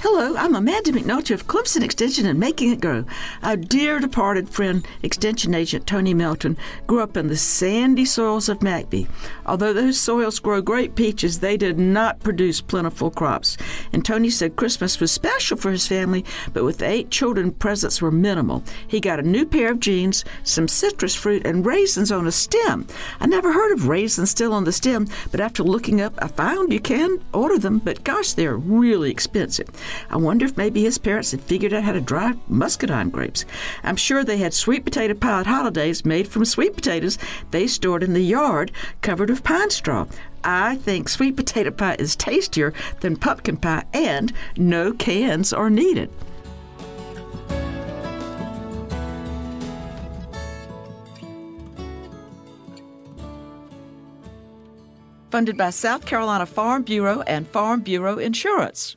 Hello, I'm Amanda McNulty of Clemson Extension and Making It Grow. Our dear departed friend, Extension Agent Tony Melton, grew up in the sandy soils of McBee. Although those soils grow great peaches, they did not produce plentiful crops. And Tony said Christmas was special for his family, but with eight children, presents were minimal. He got a new pair of jeans, some citrus fruit, and raisins on a stem. I never heard of raisins still on the stem, but after looking up, I found you can order them, but gosh, they're really expensive. I wonder if maybe his parents had figured out how to dry muscadine grapes. I'm sure they had sweet potato pie at holidays made from sweet potatoes they stored in the yard covered with pine straw. I think sweet potato pie is tastier than pumpkin pie, and no cans are needed. Funded by South Carolina Farm Bureau and Farm Bureau Insurance.